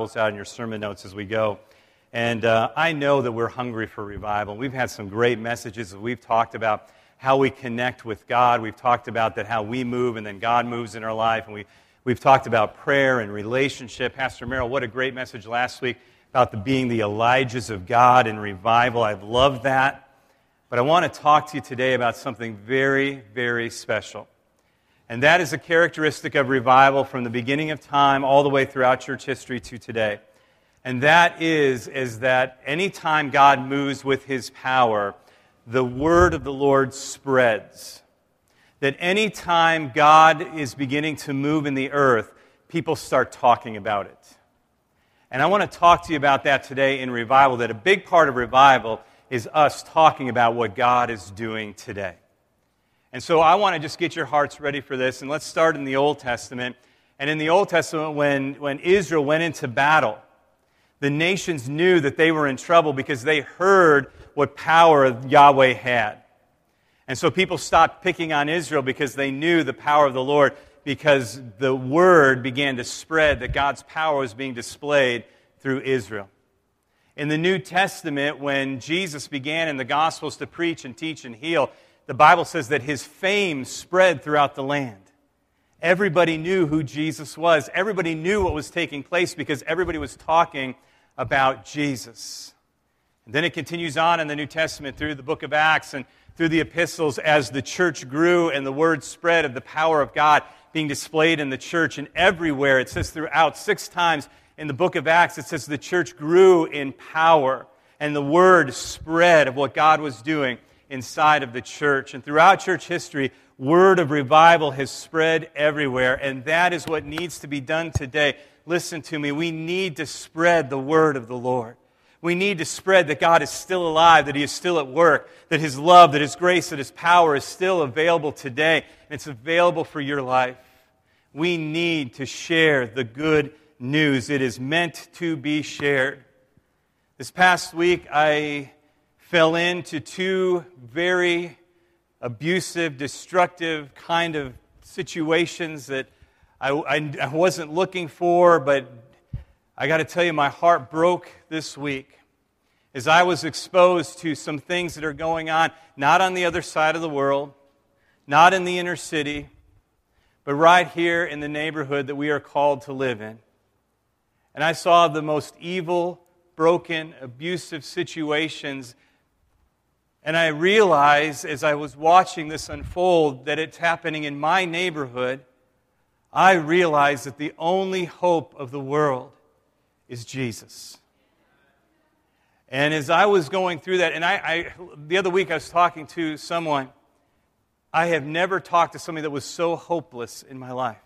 Out in your sermon notes as we go. And uh, I know that we're hungry for revival. We've had some great messages. We've talked about how we connect with God. We've talked about that how we move and then God moves in our life. And we, we've talked about prayer and relationship. Pastor Merrill, what a great message last week about the, being the Elijahs of God and revival. I've loved that. But I want to talk to you today about something very, very special. And that is a characteristic of revival from the beginning of time all the way throughout church history to today. And that is, is that anytime God moves with his power, the word of the Lord spreads. That anytime God is beginning to move in the earth, people start talking about it. And I want to talk to you about that today in revival, that a big part of revival is us talking about what God is doing today. And so I want to just get your hearts ready for this. And let's start in the Old Testament. And in the Old Testament, when, when Israel went into battle, the nations knew that they were in trouble because they heard what power Yahweh had. And so people stopped picking on Israel because they knew the power of the Lord, because the word began to spread that God's power was being displayed through Israel. In the New Testament, when Jesus began in the Gospels to preach and teach and heal, the Bible says that his fame spread throughout the land. Everybody knew who Jesus was. Everybody knew what was taking place because everybody was talking about Jesus. And then it continues on in the New Testament through the book of Acts and through the epistles as the church grew and the word spread of the power of God being displayed in the church and everywhere. It says throughout six times in the book of Acts, it says the church grew in power and the word spread of what God was doing inside of the church. And throughout church history, word of revival has spread everywhere, and that is what needs to be done today. Listen to me. We need to spread the word of the Lord. We need to spread that God is still alive, that He is still at work, that His love, that His grace, that His power is still available today, and it's available for your life. We need to share the good news. It is meant to be shared. This past week, I fell into two very abusive, destructive kind of situations that I, I, I wasn't looking for, but I got to tell you, my heart broke this week as I was exposed to some things that are going on, not on the other side of the world, not in the inner city, but right here in the neighborhood that we are called to live in. And I saw the most evil, broken, abusive situations and I realized as I was watching this unfold that it's happening in my neighborhood. I realized that the only hope of the world is Jesus. And as I was going through that, and I, I, the other week I was talking to someone, I have never talked to somebody that was so hopeless in my life.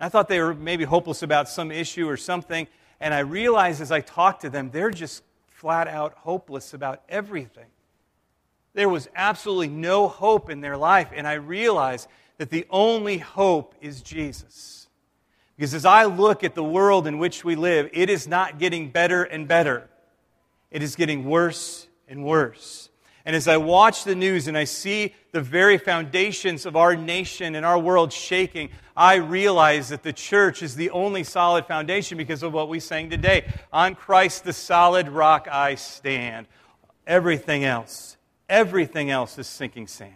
I thought they were maybe hopeless about some issue or something, and I realized as I talked to them, they're just flat out hopeless about everything. There was absolutely no hope in their life. And I realized that the only hope is Jesus. Because as I look at the world in which we live, it is not getting better and better, it is getting worse and worse. And as I watch the news and I see the very foundations of our nation and our world shaking, I realize that the church is the only solid foundation because of what we sang today. On Christ, the solid rock, I stand. Everything else Everything else is sinking sand.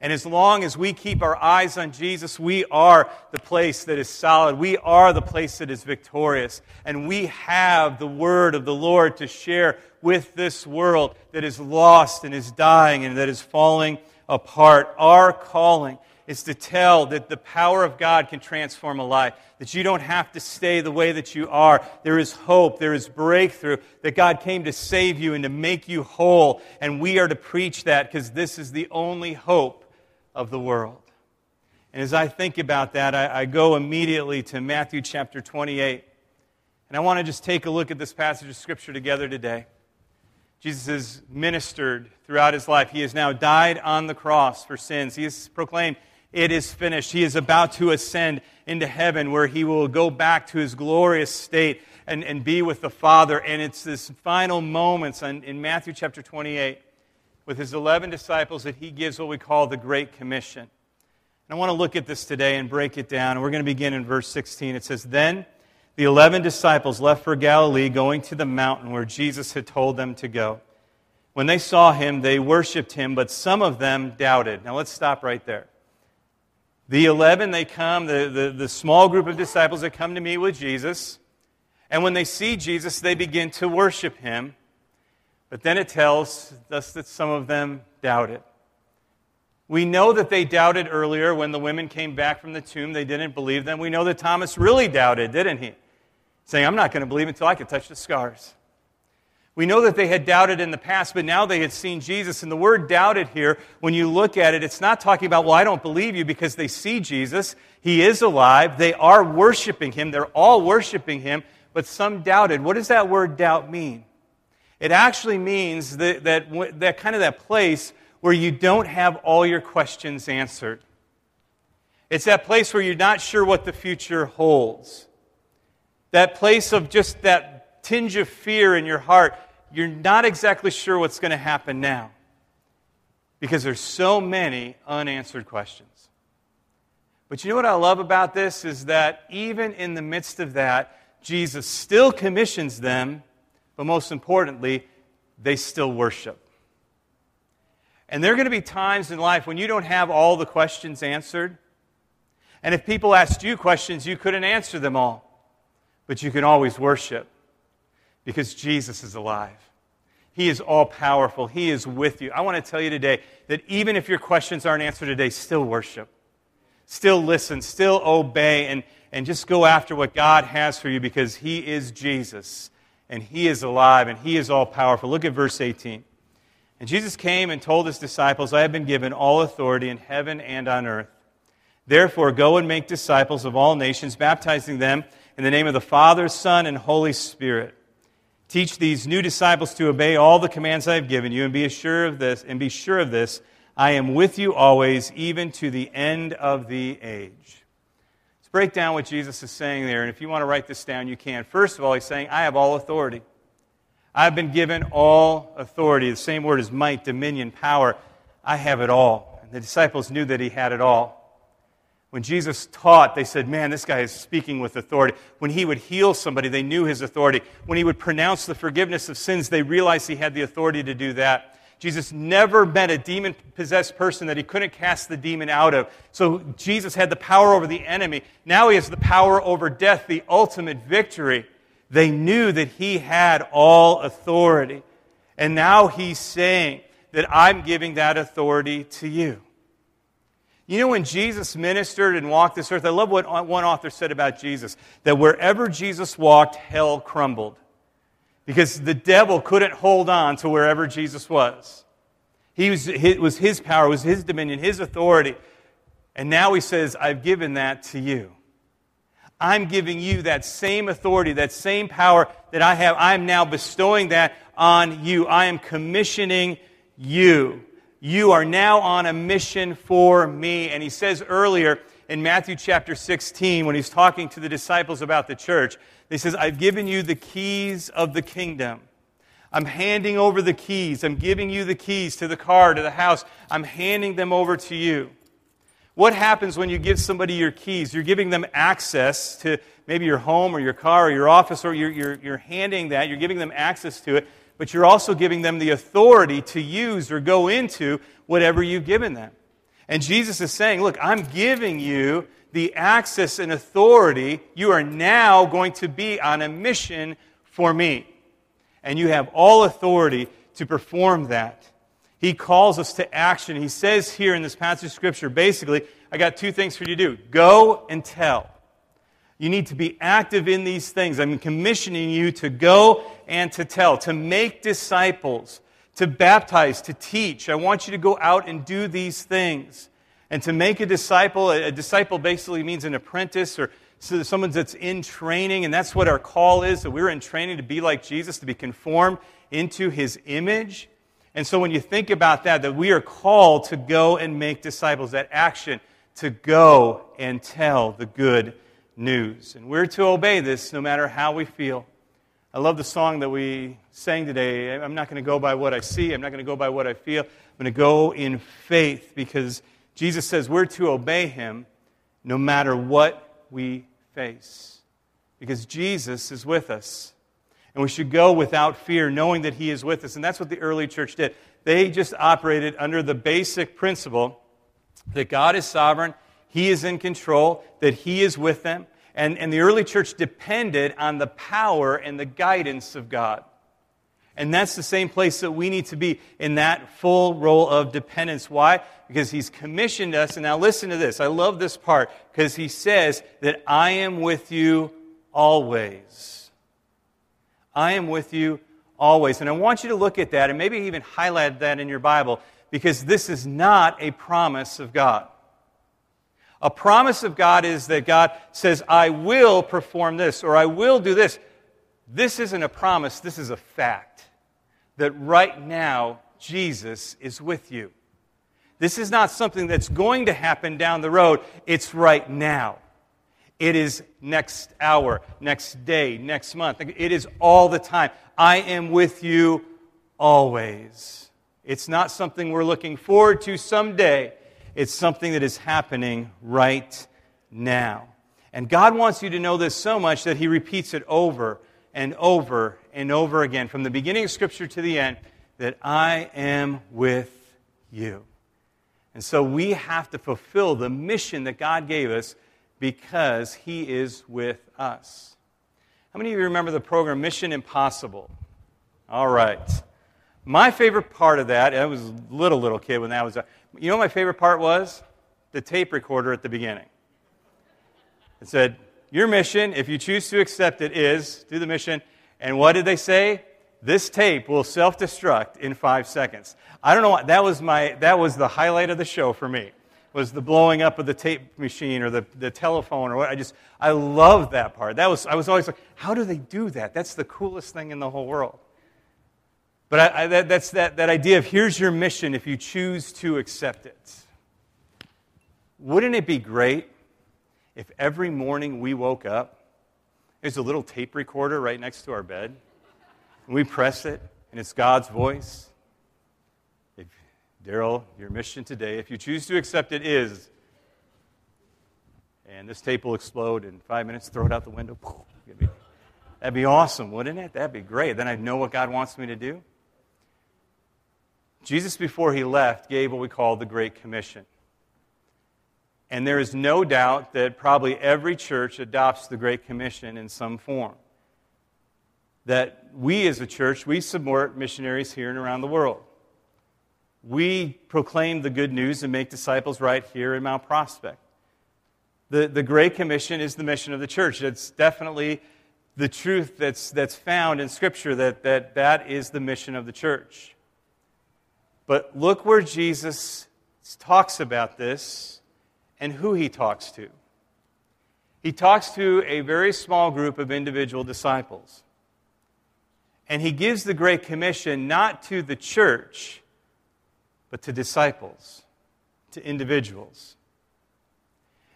And as long as we keep our eyes on Jesus, we are the place that is solid. We are the place that is victorious. And we have the word of the Lord to share with this world that is lost and is dying and that is falling apart. Our calling is to tell that the power of God can transform a life, that you don't have to stay the way that you are. There is hope, there is breakthrough, that God came to save you and to make you whole. And we are to preach that because this is the only hope of the world. And as I think about that, I, I go immediately to Matthew chapter 28. And I want to just take a look at this passage of Scripture together today. Jesus has ministered throughout his life. He has now died on the cross for sins. He has proclaimed it is finished. He is about to ascend into heaven where he will go back to his glorious state and, and be with the Father. And it's this final moments in, in Matthew chapter 28 with his 11 disciples that he gives what we call the Great Commission. And I want to look at this today and break it down. And we're going to begin in verse 16. It says, Then the eleven disciples left for Galilee, going to the mountain where Jesus had told them to go. When they saw him, they worshiped him, but some of them doubted. Now let's stop right there. The 11, they come, the, the, the, small group of disciples that come to meet with Jesus. And when they see Jesus, they begin to worship him. But then it tells us that some of them doubted. We know that they doubted earlier when the women came back from the tomb. They didn't believe them. We know that Thomas really doubted, didn't he? Saying, I'm not going to believe until I can touch the scars. We know that they had doubted in the past, but now they had seen Jesus. And the word doubted here, when you look at it, it's not talking about, well, I don't believe you because they see Jesus. He is alive. They are worshiping him. They're all worshiping him, but some doubted. What does that word doubt mean? It actually means that, that, that kind of that place where you don't have all your questions answered. It's that place where you're not sure what the future holds. That place of just that tinge of fear in your heart you're not exactly sure what's going to happen now because there's so many unanswered questions. But you know what I love about this is that even in the midst of that, Jesus still commissions them, but most importantly, they still worship. And there are going to be times in life when you don't have all the questions answered. And if people asked you questions, you couldn't answer them all. But you can always worship because Jesus is alive. He is all powerful. He is with you. I want to tell you today that even if your questions aren't answered today, still worship. Still listen. Still obey. And, and just go after what God has for you because He is Jesus. And He is alive. And He is all powerful. Look at verse 18. And Jesus came and told His disciples, I have been given all authority in heaven and on earth. Therefore, go and make disciples of all nations, baptizing them in the name of the Father, Son, and Holy Spirit Teach these new disciples to obey all the commands I have given you, and be sure of this, and be sure of this, I am with you always, even to the end of the age. Let's break down what Jesus is saying there, and if you want to write this down, you can. First of all, he's saying, I have all authority. I've been given all authority. The same word as might, dominion, power. I have it all. And the disciples knew that he had it all. When Jesus taught, they said, Man, this guy is speaking with authority. When he would heal somebody, they knew his authority. When he would pronounce the forgiveness of sins, they realized he had the authority to do that. Jesus never met a demon possessed person that he couldn't cast the demon out of. So Jesus had the power over the enemy. Now he has the power over death, the ultimate victory. They knew that he had all authority. And now he's saying that I'm giving that authority to you. You know, when Jesus ministered and walked this earth, I love what one author said about Jesus that wherever Jesus walked, hell crumbled. Because the devil couldn't hold on to wherever Jesus was. He was, it was his power, was his dominion, his authority. And now he says, I've given that to you. I'm giving you that same authority, that same power that I have. I'm now bestowing that on you. I am commissioning you you are now on a mission for me. And he says earlier in Matthew chapter 16, when he's talking to the disciples about the church, he says, I've given you the keys of the kingdom. I'm handing over the keys. I'm giving you the keys to the car, to the house. I'm handing them over to you. What happens when you give somebody your keys? You're giving them access to maybe your home or your car or your office, or you're, you're, you're handing that. You're giving them access to it but you're also giving them the authority to use or go into whatever you've given them. And Jesus is saying, Look, I'm giving you the access and authority. You are now going to be on a mission for me. And you have all authority to perform that. He calls us to action. He says here in this passage of Scripture, basically, I got two things for you to do go and tell. You need to be active in these things. I'm commissioning you to go and to tell, to make disciples, to baptize, to teach. I want you to go out and do these things. And to make a disciple, a disciple basically means an apprentice or someone that's in training, and that's what our call is that we're in training to be like Jesus, to be conformed into his image. And so when you think about that, that we are called to go and make disciples, that action to go and tell the good news. And we're to obey this no matter how we feel. I love the song that we sang today. I'm not going to go by what I see, I'm not going to go by what I feel. I'm going to go in faith because Jesus says we're to obey him no matter what we face. because Jesus is with us. And we should go without fear, knowing that He is with us. And that's what the early church did. They just operated under the basic principle that God is sovereign, He is in control, that He is with them. And, and the early church depended on the power and the guidance of God. And that's the same place that we need to be in that full role of dependence. Why? Because he's commissioned us. And now listen to this. I love this part because he says that I am with you always. I am with you always. And I want you to look at that and maybe even highlight that in your Bible because this is not a promise of God. A promise of God is that God says, I will perform this or I will do this. This isn't a promise, this is a fact that right now Jesus is with you. This is not something that's going to happen down the road, it's right now. It is next hour, next day, next month. It is all the time. I am with you always. It's not something we're looking forward to someday. It's something that is happening right now. And God wants you to know this so much that He repeats it over and over and over again, from the beginning of Scripture to the end, that I am with you. And so we have to fulfill the mission that God gave us because He is with us. How many of you remember the program Mission Impossible? All right. My favorite part of that, I was a little, little kid when that was, you know my favorite part was? The tape recorder at the beginning. It said, Your mission, if you choose to accept it, is do the mission. And what did they say? This tape will self destruct in five seconds. I don't know what, that was, my, that was the highlight of the show for me was the blowing up of the tape machine or the, the telephone or what. I just, I loved that part. That was, I was always like, how do they do that? That's the coolest thing in the whole world. But I, I, that, that's that, that idea of here's your mission if you choose to accept it. Wouldn't it be great if every morning we woke up, there's a little tape recorder right next to our bed, and we press it, and it's God's voice? Daryl, your mission today, if you choose to accept it, is. And this tape will explode in five minutes, throw it out the window. That'd be awesome, wouldn't it? That'd be great. Then I'd know what God wants me to do. Jesus, before he left, gave what we call the Great Commission. And there is no doubt that probably every church adopts the Great Commission in some form. That we as a church, we support missionaries here and around the world we proclaim the good news and make disciples right here in Mount Prospect. The, the Great Commission is the mission of the church. It's definitely the truth that's, that's found in Scripture that, that that is the mission of the church. But look where Jesus talks about this and who he talks to. He talks to a very small group of individual disciples. And he gives the Great Commission not to the church but to disciples, to individuals.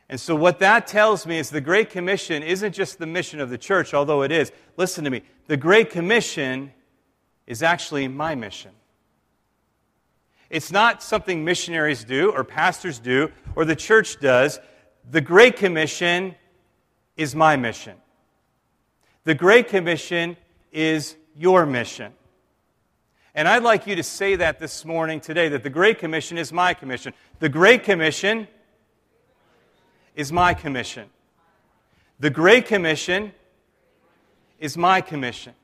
And so, what that tells me is the Great Commission isn't just the mission of the church, although it is. Listen to me. The Great Commission is actually my mission. It's not something missionaries do, or pastors do, or the church does. The Great Commission is my mission. The Great Commission is your mission. And I'd like you to say that this morning, today, that the Great Commission is my commission. The Great Commission is my commission. The Great Commission is my commission.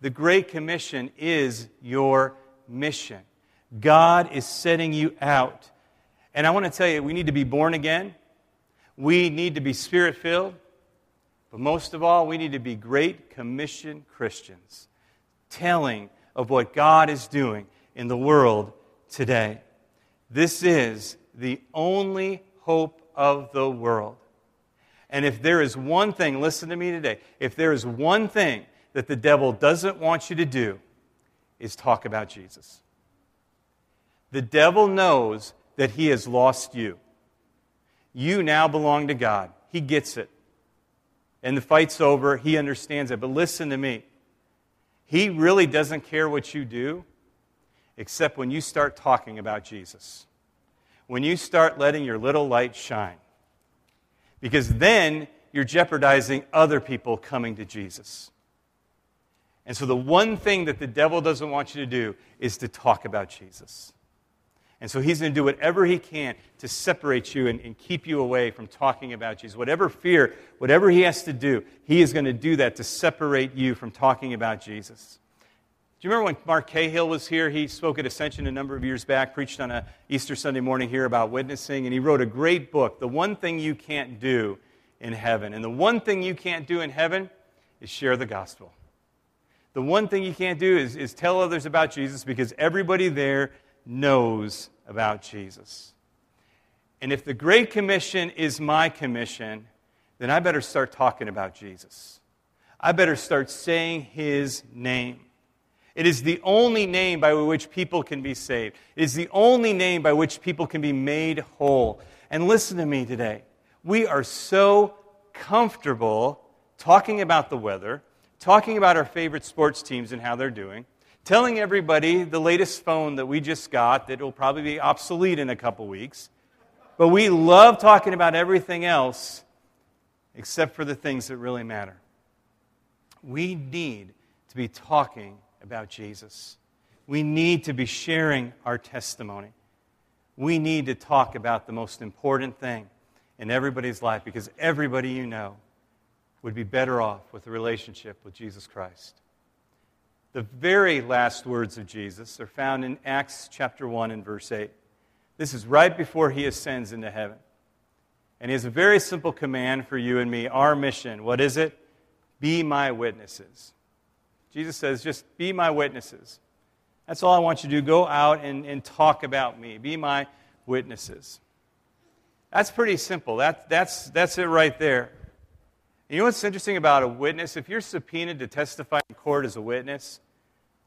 The Great Commission is your mission. God is setting you out. And I want to tell you, we need to be born again. We need to be spirit filled. But most of all, we need to be Great Commission Christians, telling of what God is doing in the world today. This is the only hope of the world. And if there is one thing, listen to me today, if there is one thing that the devil doesn't want you to do, is talk about Jesus. The devil knows that he has lost you. You now belong to God. He gets it. And the fight's over. He understands it. But listen to me. He really doesn't care what you do, except when you start talking about Jesus. When you start letting your little light shine. Because then you're jeopardizing other people coming to Jesus. And so, the one thing that the devil doesn't want you to do is to talk about Jesus. And so, he's going to do whatever he can to separate you and, and, keep you away from talking about Jesus. Whatever fear, whatever he has to do, he is going to do that to separate you from talking about Jesus. Do you remember when Mark Cahill was here? He spoke at Ascension a number of years back, preached on a Easter Sunday morning here about witnessing, and he wrote a great book, The One Thing You Can't Do in Heaven. And the one thing you can't do in heaven is share the gospel. The one thing you can't do is, is tell others about Jesus because everybody there knows about Jesus. And if the Great Commission is my commission, then I better start talking about Jesus. I better start saying his name. It is the only name by which people can be saved. It is the only name by which people can be made whole. And listen to me today. We are so comfortable talking about the weather talking about our favorite sports teams and how they're doing, telling everybody the latest phone that we just got that will probably be obsolete in a couple weeks. But we love talking about everything else except for the things that really matter. We need to be talking about Jesus. We need to be sharing our testimony. We need to talk about the most important thing in everybody's life because everybody you know would be better off with a relationship with Jesus Christ. The very last words of Jesus are found in Acts chapter 1 and verse 8. This is right before he ascends into heaven. And he has a very simple command for you and me. Our mission, what is it? Be my witnesses. Jesus says, just be my witnesses. That's all I want you to do. Go out and, and talk about me. Be my witnesses. That's pretty simple. That, that's, that's it right there. You know what's interesting about a witness? If you're subpoenaed to testify in court as a witness,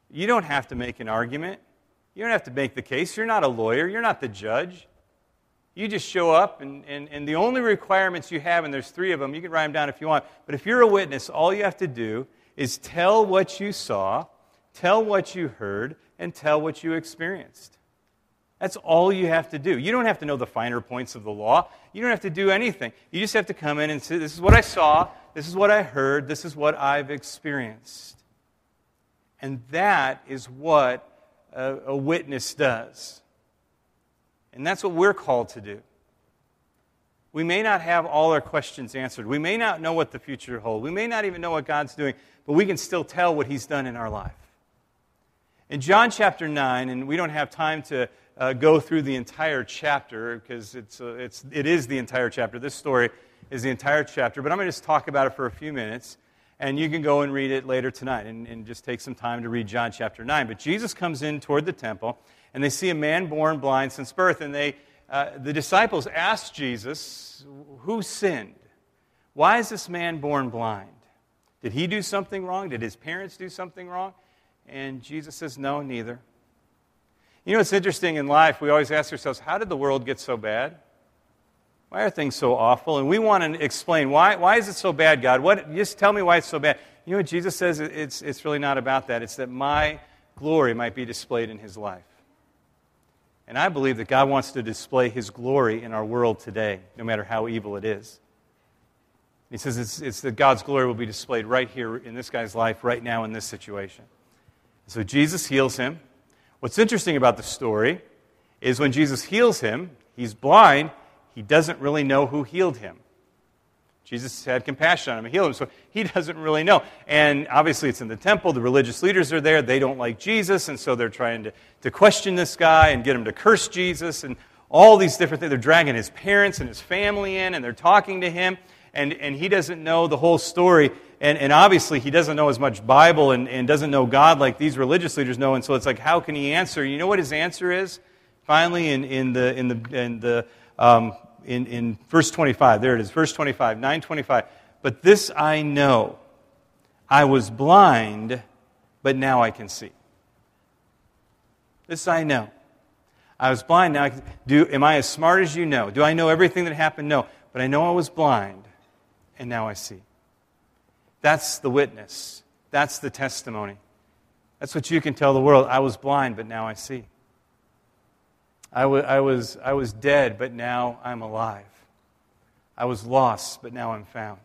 you don't have to make an argument. You don't have to make the case. You're not a lawyer. You're not the judge. You just show up, and, and, and the only requirements you have, and there's three of them, you can write them down if you want. But if you're a witness, all you have to do is tell what you saw, tell what you heard, and tell what you experienced. That's all you have to do. You don't have to know the finer points of the law. You don't have to do anything. You just have to come in and say, This is what I saw, this is what I heard, this is what I've experienced. And that is what a, a witness does. And that's what we're called to do. We may not have all our questions answered. We may not know what the future holds. We may not even know what God's doing, but we can still tell what He's done in our life. In John chapter 9, and we don't have time to uh, go through the entire chapter because it's, uh, it's, it is the entire chapter. This story is the entire chapter, but I'm going to just talk about it for a few minutes, and you can go and read it later tonight and, and just take some time to read John chapter 9. But Jesus comes in toward the temple, and they see a man born blind since birth, and they, uh, the disciples ask Jesus, Who sinned? Why is this man born blind? Did he do something wrong? Did his parents do something wrong? And Jesus says, No, neither. You know, it's interesting in life, we always ask ourselves, how did the world get so bad? Why are things so awful? And we want to explain why, why is it so bad, God? What, just tell me why it's so bad. You know what Jesus says? It's, it's really not about that. It's that my glory might be displayed in his life. And I believe that God wants to display his glory in our world today, no matter how evil it is. He says it's, it's that God's glory will be displayed right here in this guy's life, right now in this situation. So Jesus heals him. What's interesting about the story is when Jesus heals him, he's blind, he doesn't really know who healed him. Jesus had compassion on him and healed him, so he doesn't really know. And obviously, it's in the temple. The religious leaders are there. They don't like Jesus, and so they're trying to, to question this guy and get him to curse Jesus and all these different things. They're dragging his parents and his family in, and they're talking to him, and, and he doesn't know the whole story and, and obviously he doesn't know as much Bible and, and doesn't know God like these religious leaders know. And so it's like, how can he answer? You know what his answer is? Finally, in, in the, in the, in the um, in, in verse 25, there it is, verse 25, 925. But this I know, I was blind, but now I can see. This I know. I was blind, now I can, do, am I as smart as you know? Do I know everything that happened? No. But I know I was blind, and now I see. That's the witness. That's the testimony. That's what you can tell the world. I was blind, but now I see. I, w- I, was, I was dead, but now I'm alive. I was lost, but now I'm found.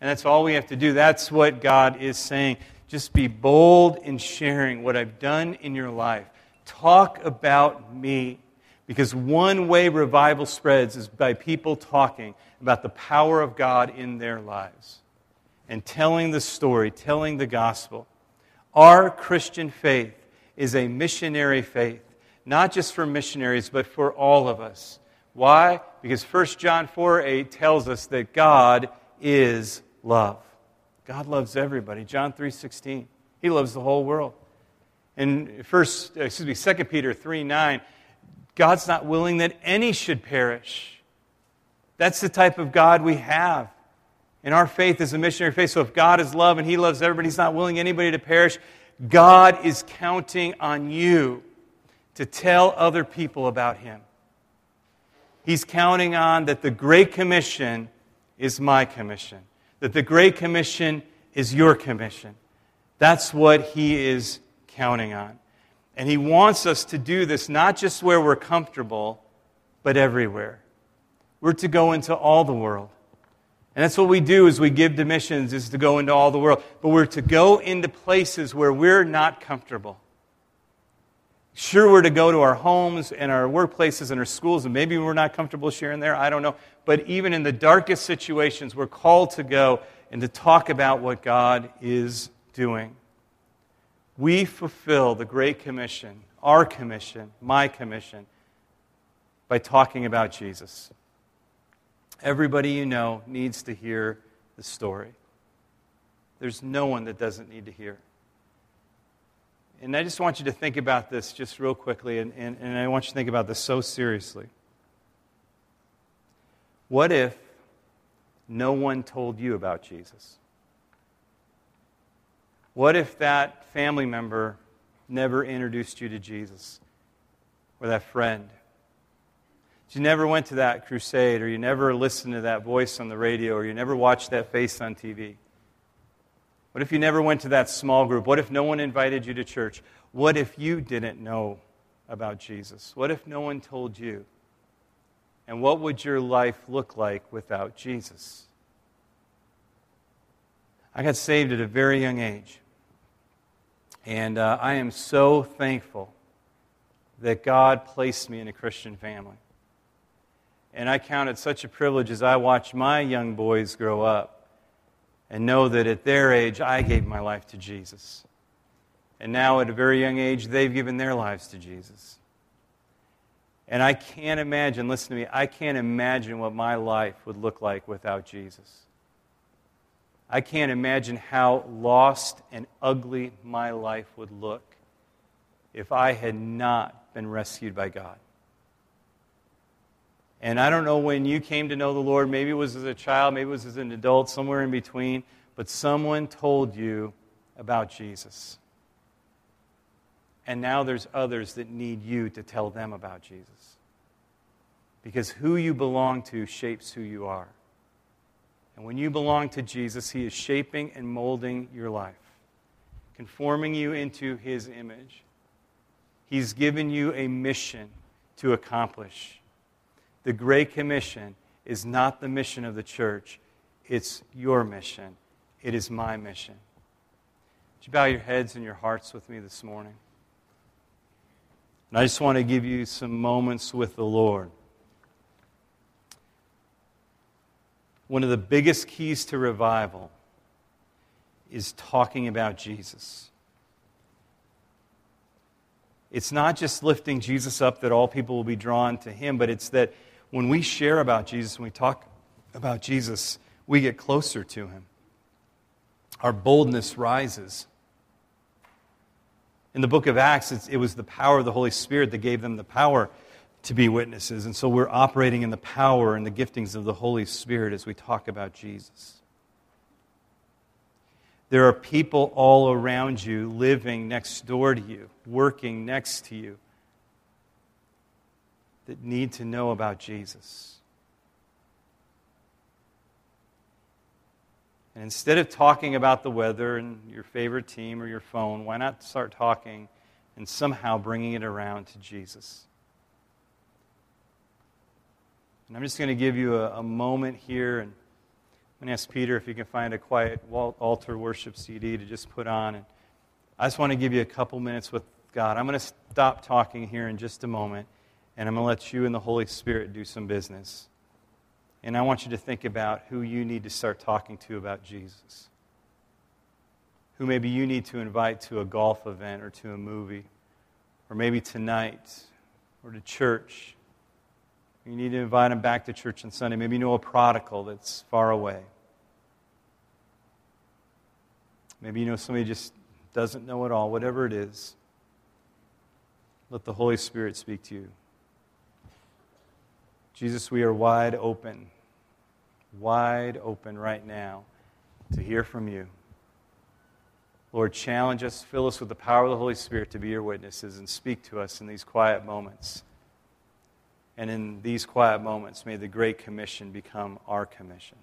And that's all we have to do. That's what God is saying. Just be bold in sharing what I've done in your life. Talk about me. Because one way revival spreads is by people talking about the power of God in their lives and telling the story, telling the gospel. Our Christian faith is a missionary faith, not just for missionaries, but for all of us. Why? Because 1 John 4 8 tells us that God is love. God loves everybody. John 3 16. He loves the whole world. And first, excuse me, 2 Peter 3 9, God's not willing that any should perish. That's the type of God we have. And our faith is a missionary faith. So if God is love and He loves everybody, He's not willing anybody to perish. God is counting on you to tell other people about Him. He's counting on that the Great Commission is my commission, that the Great Commission is your commission. That's what He is counting on. And He wants us to do this not just where we're comfortable, but everywhere. We're to go into all the world. And that's what we do as we give to missions, is to go into all the world. But we're to go into places where we're not comfortable. Sure, we're to go to our homes and our workplaces and our schools, and maybe we're not comfortable sharing there. I don't know. But even in the darkest situations, we're called to go and to talk about what God is doing. We fulfill the Great Commission, our commission, my commission, by talking about Jesus. Everybody you know needs to hear the story. There's no one that doesn't need to hear. And I just want you to think about this just real quickly, and, and, and I want you to think about this so seriously. What if no one told you about Jesus? What if that family member never introduced you to Jesus? Or that friend? You never went to that crusade, or you never listened to that voice on the radio, or you never watched that face on TV? What if you never went to that small group? What if no one invited you to church? What if you didn't know about Jesus? What if no one told you? And what would your life look like without Jesus? I got saved at a very young age. And uh, I am so thankful that God placed me in a Christian family. And I count it such a privilege as I watch my young boys grow up and know that at their age, I gave my life to Jesus. And now, at a very young age, they've given their lives to Jesus. And I can't imagine, listen to me, I can't imagine what my life would look like without Jesus. I can't imagine how lost and ugly my life would look if I had not been rescued by God. And I don't know when you came to know the Lord. Maybe it was as a child, maybe it was as an adult, somewhere in between. But someone told you about Jesus. And now there's others that need you to tell them about Jesus. Because who you belong to shapes who you are. And when you belong to Jesus, He is shaping and molding your life, conforming you into His image. He's given you a mission to accomplish. The Great Commission is not the mission of the church, it's your mission. It is my mission. Would you bow your heads and your hearts with me this morning? And I just want to give you some moments with the Lord. One of the biggest keys to revival is talking about Jesus. It's not just lifting Jesus up that all people will be drawn to him, but it's that when we share about Jesus, when we talk about Jesus, we get closer to him. Our boldness rises. In the book of Acts, it was the power of the Holy Spirit that gave them the power to be witnesses. And so we're operating in the power and the giftings of the Holy Spirit as we talk about Jesus. There are people all around you living next door to you, working next to you that need to know about Jesus. And instead of talking about the weather and your favorite team or your phone, why not start talking and somehow bringing it around to Jesus? And I'm just going to give you a, a moment here and I'm going to ask Peter if he can find a quiet altar worship CD to just put on. And I just want to give you a couple minutes with God. I'm going to stop talking here in just a moment, and I'm going to let you and the Holy Spirit do some business. And I want you to think about who you need to start talking to about Jesus. Who maybe you need to invite to a golf event or to a movie, or maybe tonight, or to church. You need to invite them back to church on Sunday. Maybe you know a prodigal that's far away. Maybe you know somebody just doesn't know it all, whatever it is. Let the Holy Spirit speak to you. Jesus, we are wide open, wide open right now to hear from you. Lord, challenge us, fill us with the power of the Holy Spirit to be your witnesses and speak to us in these quiet moments. And in these quiet moments, may the Great Commission become our commission.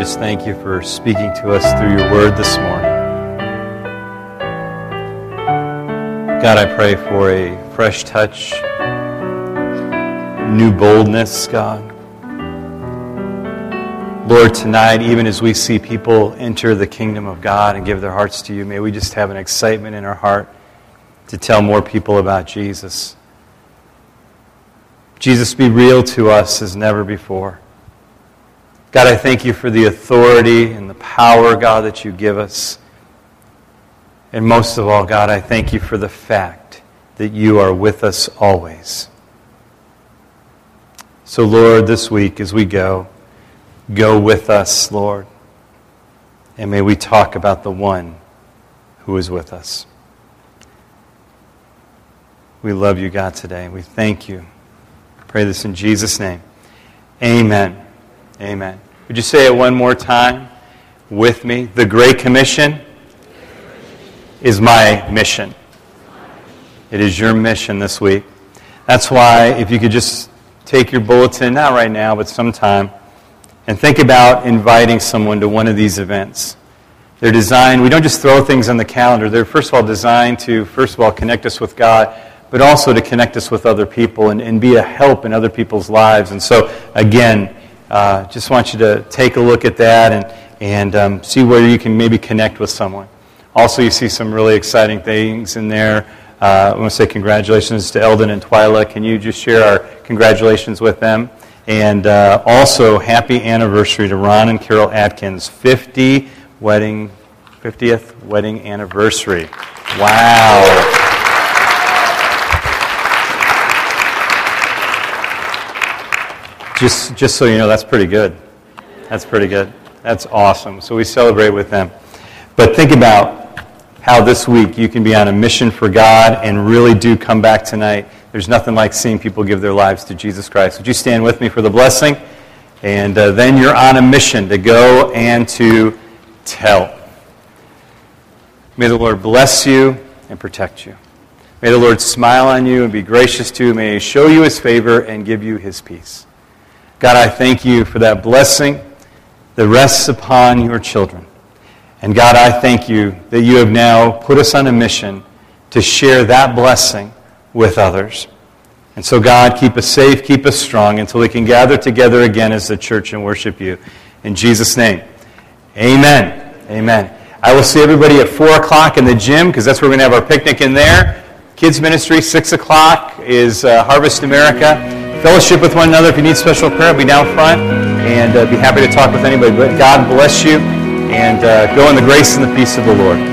Just thank you for speaking to us through your word this morning. God, I pray for a fresh touch, new boldness, God. Lord, tonight, even as we see people enter the kingdom of God and give their hearts to you, may we just have an excitement in our heart to tell more people about Jesus. Jesus, be real to us as never before. God, I thank you for the authority and the power, God, that you give us. And most of all, God, I thank you for the fact that you are with us always. So, Lord, this week as we go, go with us, Lord. And may we talk about the one who is with us. We love you, God, today. We thank you. pray this in Jesus' name. Amen. Amen. Would you say it one more time with me? The Great Commission is my mission. It is your mission this week. That's why, if you could just take your bulletin, not right now, but sometime, and think about inviting someone to one of these events. They're designed, we don't just throw things on the calendar. They're, first of all, designed to, first of all, connect us with God, but also to connect us with other people and, and be a help in other people's lives. And so, again, uh, just want you to take a look at that and, and um, see where you can maybe connect with someone. Also, you see some really exciting things in there. Uh, I want to say congratulations to Eldon and Twyla. Can you just share our congratulations with them? And uh, also, happy anniversary to Ron and Carol Atkins, 50 wedding, 50th wedding anniversary. Wow. Just, just so you know, that's pretty good. That's pretty good. That's awesome. So we celebrate with them. But think about how this week you can be on a mission for God and really do come back tonight. There's nothing like seeing people give their lives to Jesus Christ. Would you stand with me for the blessing? And uh, then you're on a mission to go and to tell. May the Lord bless you and protect you. May the Lord smile on you and be gracious to you. May He show you His favor and give you His peace. God, I thank you for that blessing that rests upon your children. And God, I thank you that you have now put us on a mission to share that blessing with others. And so, God, keep us safe, keep us strong until we can gather together again as the church and worship you. In Jesus' name, amen. Amen. I will see everybody at 4 o'clock in the gym because that's where we're going to have our picnic in there. Kids Ministry, 6 o'clock is uh, Harvest America. Fellowship with one another. If you need special prayer, be down front and uh, be happy to talk with anybody. But God bless you and uh, go in the grace and the peace of the Lord.